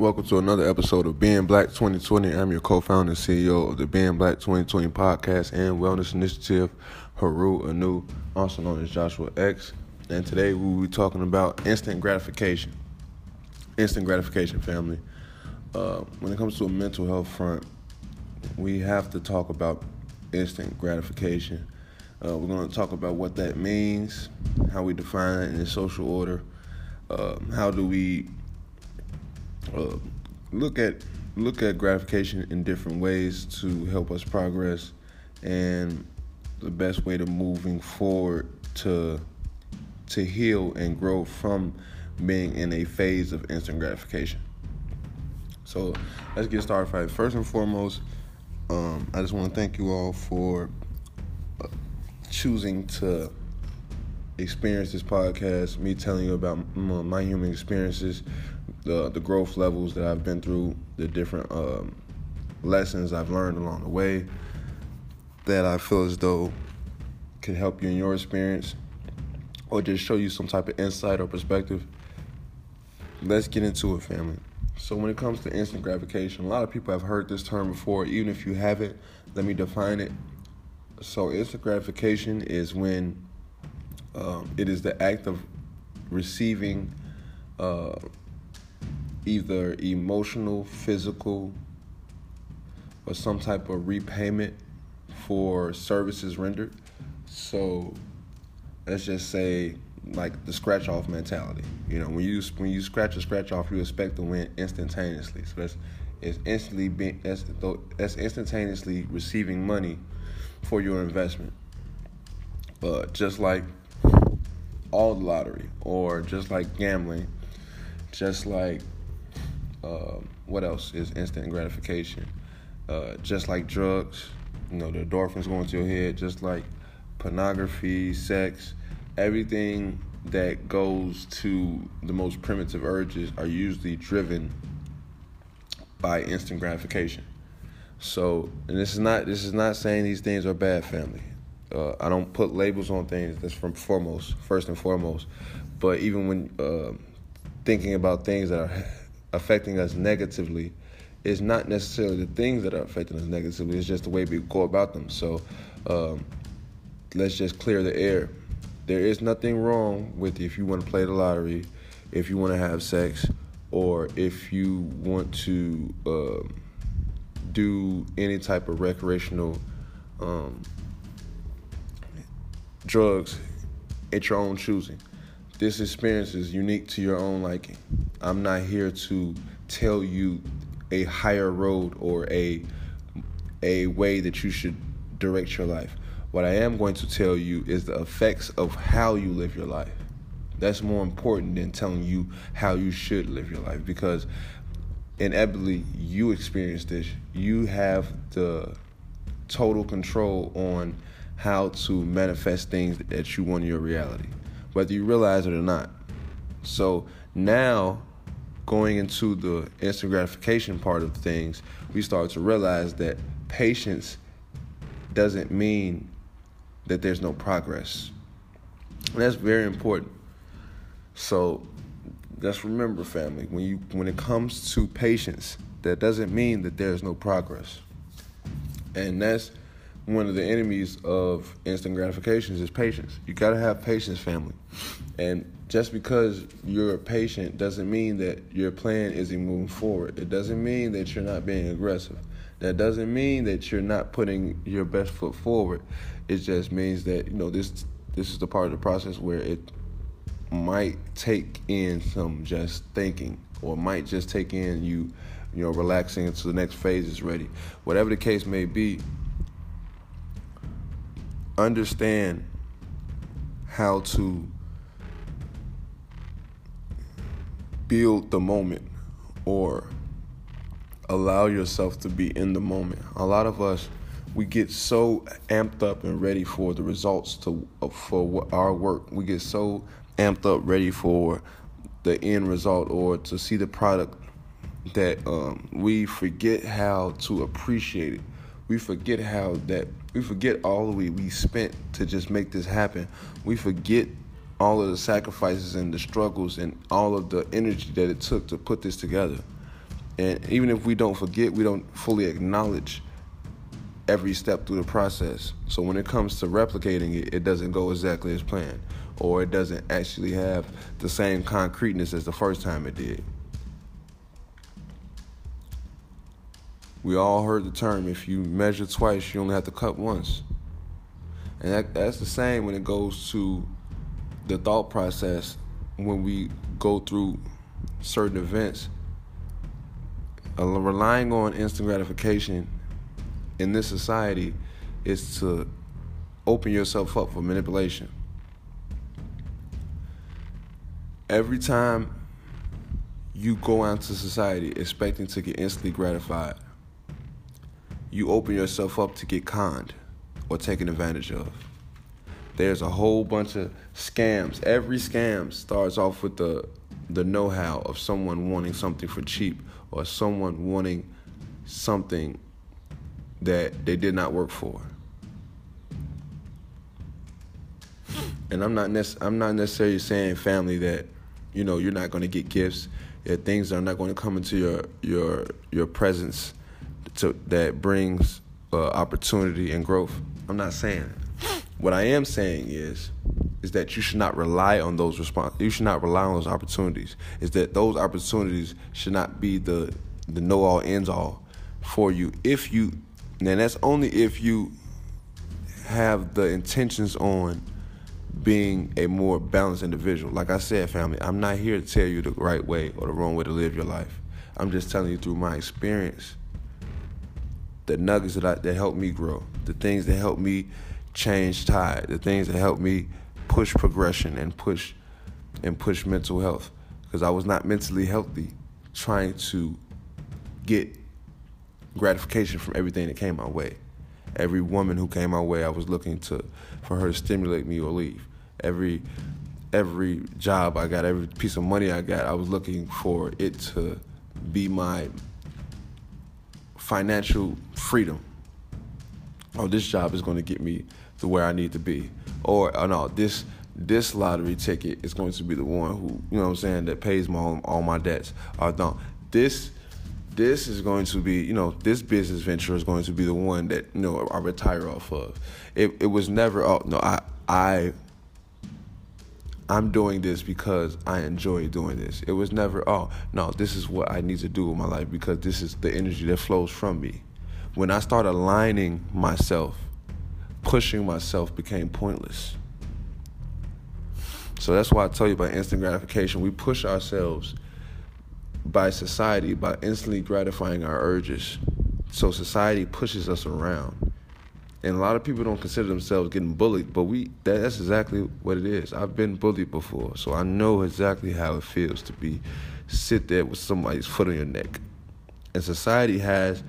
Welcome to another episode of Being Black 2020. I'm your co-founder and CEO of the Being Black 2020 podcast and wellness initiative, Haru Anu, also known as Joshua X. And today we will be talking about instant gratification. Instant gratification, family. Uh, when it comes to a mental health front, we have to talk about instant gratification. Uh, we're going to talk about what that means, how we define it in the social order, uh, how do we uh, look at look at gratification in different ways to help us progress and the best way to moving forward to to heal and grow from being in a phase of instant gratification. So let's get started. Right. First and foremost, um, I just want to thank you all for uh, choosing to experience this podcast. Me telling you about my human experiences, the the growth levels that I've been through, the different um, lessons I've learned along the way that I feel as though can help you in your experience or just show you some type of insight or perspective. Let's get into it, family. So, when it comes to instant gratification, a lot of people have heard this term before. Even if you haven't, let me define it. So, instant gratification is when um, it is the act of receiving uh, either emotional, physical, or some type of repayment for services rendered. So let's just say like the scratch off mentality. You know, when you when you scratch a scratch off, you expect to win instantaneously. So that's it's instantly being that's, that's instantaneously receiving money for your investment. But just like all the lottery, or just like gambling, just like um, what else is instant gratification? Uh, just like drugs, you know, the endorphins going to your head, just like pornography, sex, everything that goes to the most primitive urges are usually driven by instant gratification. So, and this is not this is not saying these things are bad, family. Uh, I don't put labels on things. That's from foremost, first and foremost. But even when uh, thinking about things that are affecting us negatively is not necessarily the things that are affecting us negatively. It's just the way we go about them. So um, let's just clear the air. There is nothing wrong with if you want to play the lottery, if you want to have sex, or if you want to um, do any type of recreational um, drugs at your own choosing. This experience is unique to your own liking. I'm not here to tell you a higher road or a a way that you should direct your life. What I am going to tell you is the effects of how you live your life. That's more important than telling you how you should live your life because inevitably you experience this. You have the total control on how to manifest things that you want in your reality whether you realize it or not. So now, going into the instant gratification part of things, we start to realize that patience doesn't mean that there's no progress. And that's very important. So just remember, family, when you when it comes to patience, that doesn't mean that there's no progress. And that's one of the enemies of instant gratifications is patience. You got to have patience, family. And just because you're patient doesn't mean that your plan isn't moving forward. It doesn't mean that you're not being aggressive. That doesn't mean that you're not putting your best foot forward. It just means that you know this this is the part of the process where it might take in some just thinking or might just take in you you know relaxing until the next phase is ready. Whatever the case may be, understand how to build the moment or allow yourself to be in the moment. A lot of us we get so amped up and ready for the results to for our work. We get so amped up ready for the end result or to see the product that um, we forget how to appreciate it we forget how that we forget all the way we spent to just make this happen. We forget all of the sacrifices and the struggles and all of the energy that it took to put this together. And even if we don't forget, we don't fully acknowledge every step through the process. So when it comes to replicating it, it doesn't go exactly as planned, or it doesn't actually have the same concreteness as the first time it did. We all heard the term if you measure twice, you only have to cut once. And that, that's the same when it goes to the thought process when we go through certain events. Relying on instant gratification in this society is to open yourself up for manipulation. Every time you go out to society expecting to get instantly gratified, you open yourself up to get conned or taken advantage of. There's a whole bunch of scams. Every scam starts off with the the know-how of someone wanting something for cheap or someone wanting something that they did not work for. And I'm not nec- I'm not necessarily saying family that you know you're not going to get gifts, that things are not going to come into your your your presence to, that brings uh, opportunity and growth. I'm not saying. What I am saying is is that you should not rely on those response. You should not rely on those opportunities. Is that those opportunities should not be the the know all ends all for you if you and that's only if you have the intentions on being a more balanced individual. Like I said, family, I'm not here to tell you the right way or the wrong way to live your life. I'm just telling you through my experience, the nuggets that I, that helped me grow, the things that helped me change tide, the things that helped me push progression and push and push mental health because I was not mentally healthy trying to get gratification from everything that came my way. Every woman who came my way, I was looking to for her to stimulate me or leave. Every every job I got, every piece of money I got, I was looking for it to be my financial freedom. Oh, this job is going to get me to where I need to be. Or oh no, this this lottery ticket is going to be the one who, you know what I'm saying, that pays my all my debts. Or don't this this is going to be, you know, this business venture is going to be the one that, you know, I retire off of. It it was never oh no, I I I'm doing this because I enjoy doing this. It was never, oh, no, this is what I need to do in my life because this is the energy that flows from me. When I start aligning myself, pushing myself became pointless. So that's why I tell you about instant gratification. We push ourselves by society by instantly gratifying our urges. So society pushes us around. And a lot of people don't consider themselves getting bullied, but we that, that's exactly what it is. I've been bullied before, so I know exactly how it feels to be sit there with somebody's foot on your neck. And society has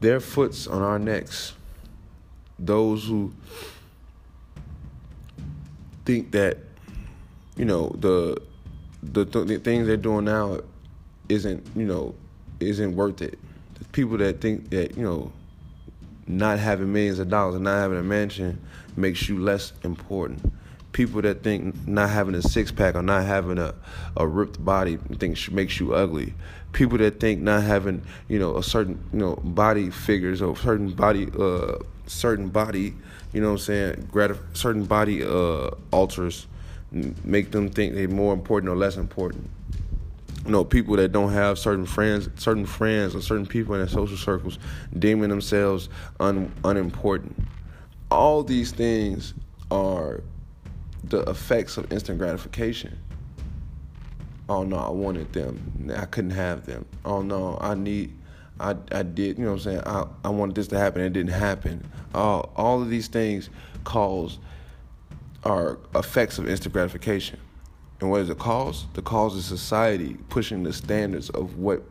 their foots on our necks. Those who think that you know the the, th- the things they're doing now isn't you know isn't worth it. The people that think that you know not having millions of dollars and not having a mansion makes you less important. People that think not having a six pack or not having a, a ripped body think makes you ugly. People that think not having you know a certain you know body figures or certain body uh certain body you know what I'm saying gratif- certain body uh alters make them think they're more important or less important. You know, people that don't have certain friends, certain friends, or certain people in their social circles deeming themselves un, unimportant. All these things are the effects of instant gratification. Oh no, I wanted them. I couldn't have them. Oh no, I need I I did, you know what I'm saying? I, I wanted this to happen, it didn't happen. All all of these things cause are effects of instant gratification. And what is the cause? The cause is society pushing the standards of what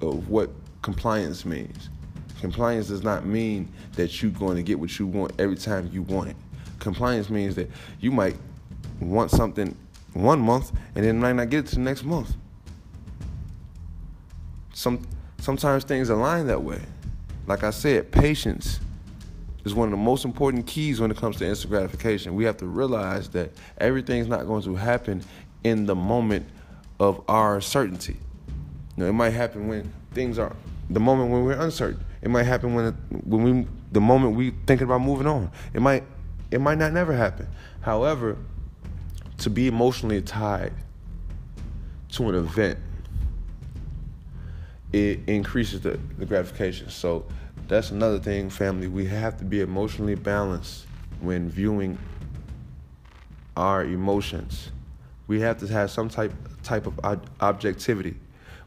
of what compliance means. Compliance does not mean that you're going to get what you want every time you want it. Compliance means that you might want something one month and then might not get it to the next month. Some sometimes things align that way. Like I said, patience is one of the most important keys when it comes to instant gratification. We have to realize that everything's not going to happen in the moment of our certainty. You know, it might happen when things are the moment when we're uncertain. It might happen when when we the moment we thinking about moving on. It might it might not never happen. However, to be emotionally tied to an event, it increases the, the gratification. So that's another thing, family. We have to be emotionally balanced when viewing our emotions. We have to have some type type of objectivity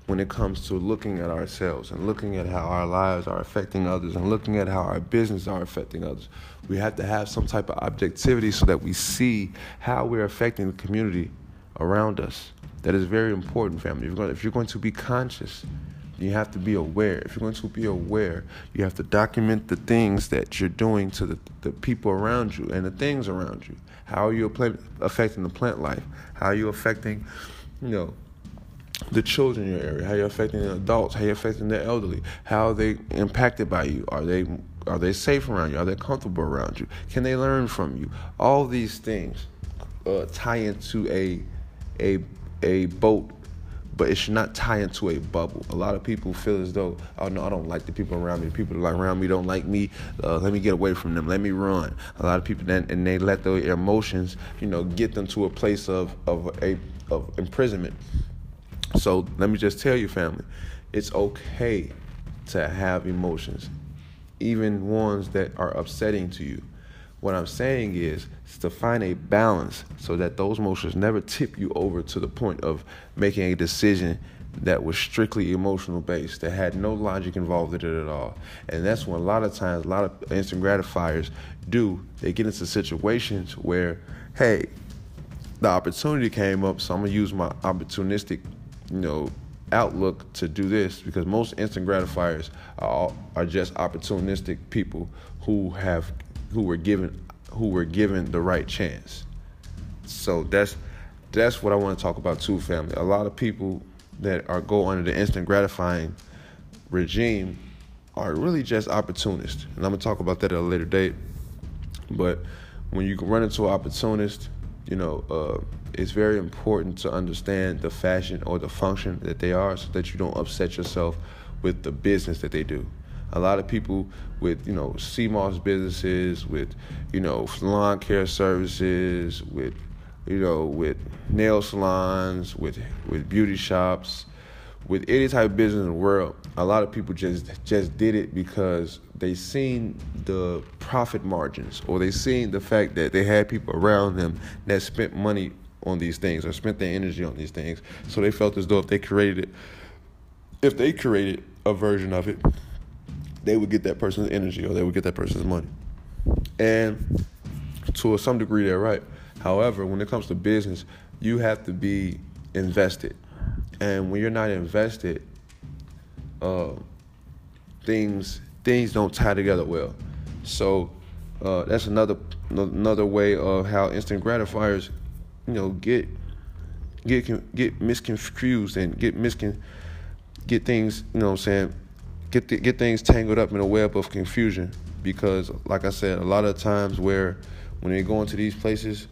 when it comes to looking at ourselves and looking at how our lives are affecting others and looking at how our business are affecting others. We have to have some type of objectivity so that we see how we're affecting the community around us. That is very important, family. If you're going, if you're going to be conscious, you have to be aware. If you're going to be aware, you have to document the things that you're doing to the, the people around you and the things around you. How are you affecting the plant life? How are you affecting, you know, the children in your area, how are you're affecting the adults, how are you're affecting the elderly, how are they impacted by you? Are they are they safe around you? Are they comfortable around you? Can they learn from you? All these things uh, tie into a a a boat, but it should not tie into a bubble. A lot of people feel as though, oh no, I don't like the people around me. The people around me don't like me. Uh, let me get away from them. Let me run. A lot of people then and they let their emotions, you know, get them to a place of of a of imprisonment so let me just tell you, family, it's okay to have emotions, even ones that are upsetting to you. What I'm saying is, to find a balance so that those emotions never tip you over to the point of making a decision that was strictly emotional based, that had no logic involved in it at all. And that's when a lot of times, a lot of instant gratifiers do. They get into situations where, hey, the opportunity came up, so I'm gonna use my opportunistic you know, outlook to do this because most instant gratifiers are, are just opportunistic people who have who were given who were given the right chance. So that's that's what I want to talk about too, family. A lot of people that are go under the instant gratifying regime are really just opportunists, and I'm gonna talk about that at a later date. But when you run into an opportunist, you know, uh, it's very important to understand the fashion or the function that they are so that you don't upset yourself with the business that they do. A lot of people with, you know, CMOS businesses, with, you know, salon care services, with, you know, with nail salons, with with beauty shops, with any type of business in the world, a lot of people just just did it because they seen the profit margins or they seen the fact that they had people around them that spent money on these things or spent their energy on these things. So they felt as though if they created it, if they created a version of it, they would get that person's energy or they would get that person's money. And to some degree, they're right. However, when it comes to business, you have to be invested. And when you're not invested, uh, things things don't tie together well. So uh, that's another another way of how instant gratifiers you know, get get get misconfused and get miscon get things, you know what I'm saying, get the, get things tangled up in a web of confusion because like I said, a lot of times where when they go into these places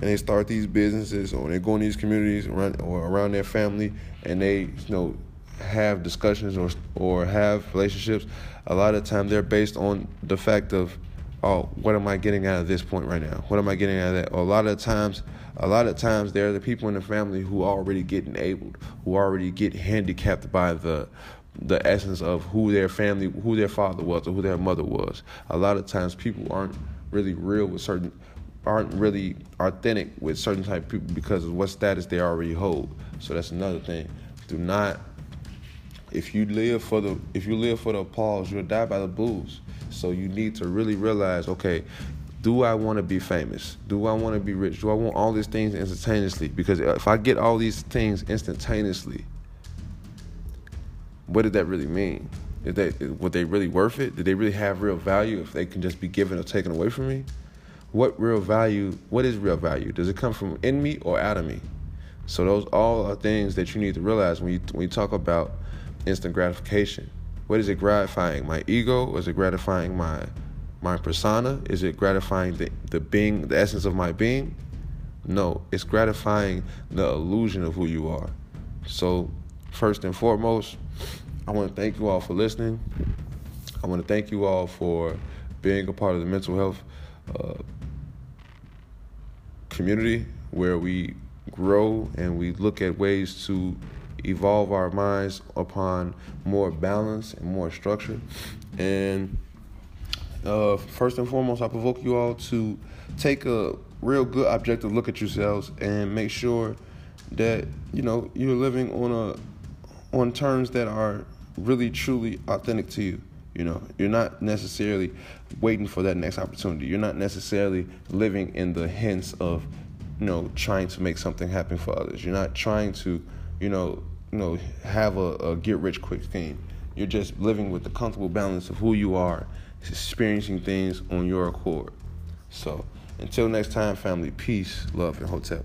and they start these businesses or they go in these communities around or around their family and they, you know, have discussions or or have relationships, a lot of time they're based on the fact of, oh, what am I getting out of this point right now? What am I getting out of that? Or a lot of times a lot of times there are the people in the family who already get enabled, who already get handicapped by the the essence of who their family, who their father was, or who their mother was. A lot of times people aren't really real with certain, aren't really authentic with certain type of people because of what status they already hold. So that's another thing. Do not, if you live for the, if you live for the applause, you'll die by the boos. So you need to really realize, okay, do I want to be famous? Do I want to be rich? Do I want all these things instantaneously? Because if I get all these things instantaneously, what did that really mean? Is they were they really worth it? Did they really have real value if they can just be given or taken away from me? What real value? What is real value? Does it come from in me or out of me? So those all are things that you need to realize when you when you talk about instant gratification. What is it gratifying? My ego or is it gratifying my my persona? Is it gratifying the, the being, the essence of my being? No, it's gratifying the illusion of who you are. So first and foremost, I want to thank you all for listening. I want to thank you all for being a part of the mental health uh, community where we grow and we look at ways to evolve our minds upon more balance and more structure. And uh, first and foremost, I provoke you all to take a real good objective look at yourselves and make sure that you know you're living on a on terms that are really truly authentic to you. You know, you're not necessarily waiting for that next opportunity. You're not necessarily living in the hints of, you know, trying to make something happen for others. You're not trying to, you know, you know, have a, a get rich quick scheme. You're just living with the comfortable balance of who you are, experiencing things on your accord. So, until next time, family, peace, love, and hotel.